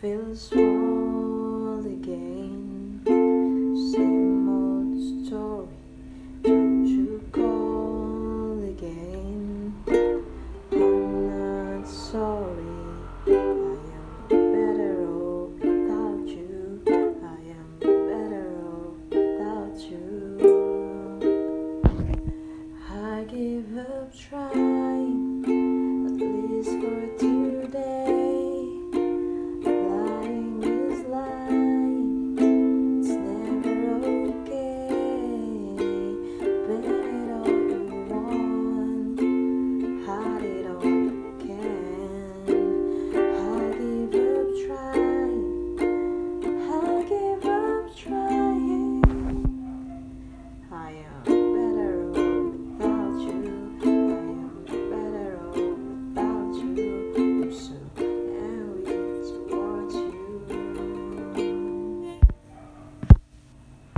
feel small again. Same old story. Don't you call again? I'm not sorry. I am better off without you. I am better off without you. I give up trying.